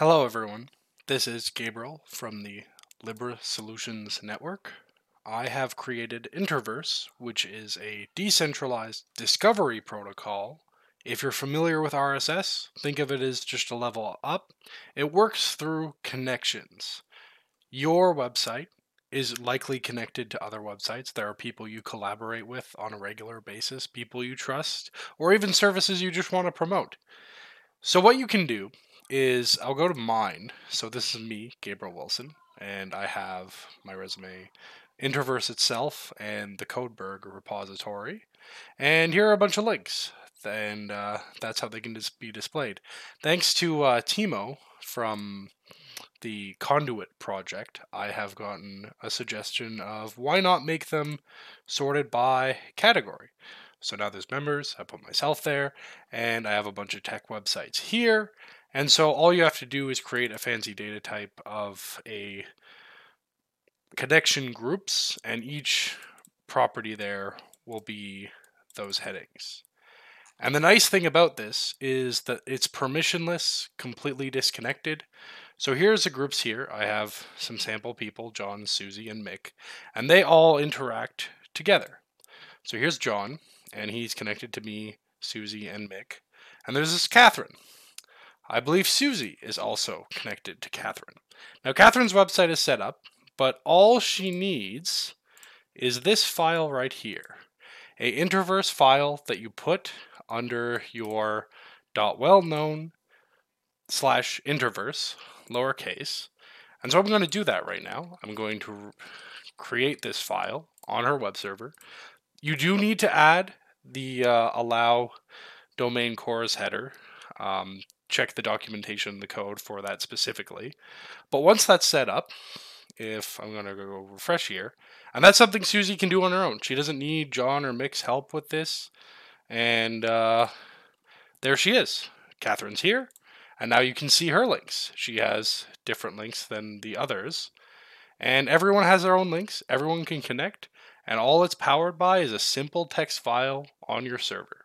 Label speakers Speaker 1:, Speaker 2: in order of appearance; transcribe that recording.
Speaker 1: Hello, everyone. This is Gabriel from the Libre Solutions Network. I have created Interverse, which is a decentralized discovery protocol. If you're familiar with RSS, think of it as just a level up. It works through connections. Your website is likely connected to other websites. There are people you collaborate with on a regular basis, people you trust, or even services you just want to promote. So, what you can do is I'll go to mine. So, this is me, Gabriel Wilson, and I have my resume, Interverse itself, and the Codeberg repository. And here are a bunch of links, and uh, that's how they can just be displayed. Thanks to uh, Timo from the Conduit project, I have gotten a suggestion of why not make them sorted by category. So now there's members, I put myself there, and I have a bunch of tech websites here. And so all you have to do is create a fancy data type of a connection groups, and each property there will be those headings. And the nice thing about this is that it's permissionless, completely disconnected. So here's the groups here. I have some sample people, John, Susie, and Mick, and they all interact together. So here's John, and he's connected to me, Susie, and Mick. And there's this Catherine. I believe Susie is also connected to Catherine. Now, Catherine's website is set up, but all she needs is this file right here a interverse file that you put under your dot well known slash interverse lowercase. And so I'm going to do that right now. I'm going to create this file on our web server. You do need to add the uh, allow domain CORS header. Um, check the documentation, the code for that specifically. But once that's set up, if I'm going to go refresh here, and that's something Susie can do on her own. She doesn't need John or Mick's help with this. And uh, there she is. Catherine's here. And now you can see her links. She has different links than the others. And everyone has their own links. Everyone can connect. And all it's powered by is a simple text file on your server.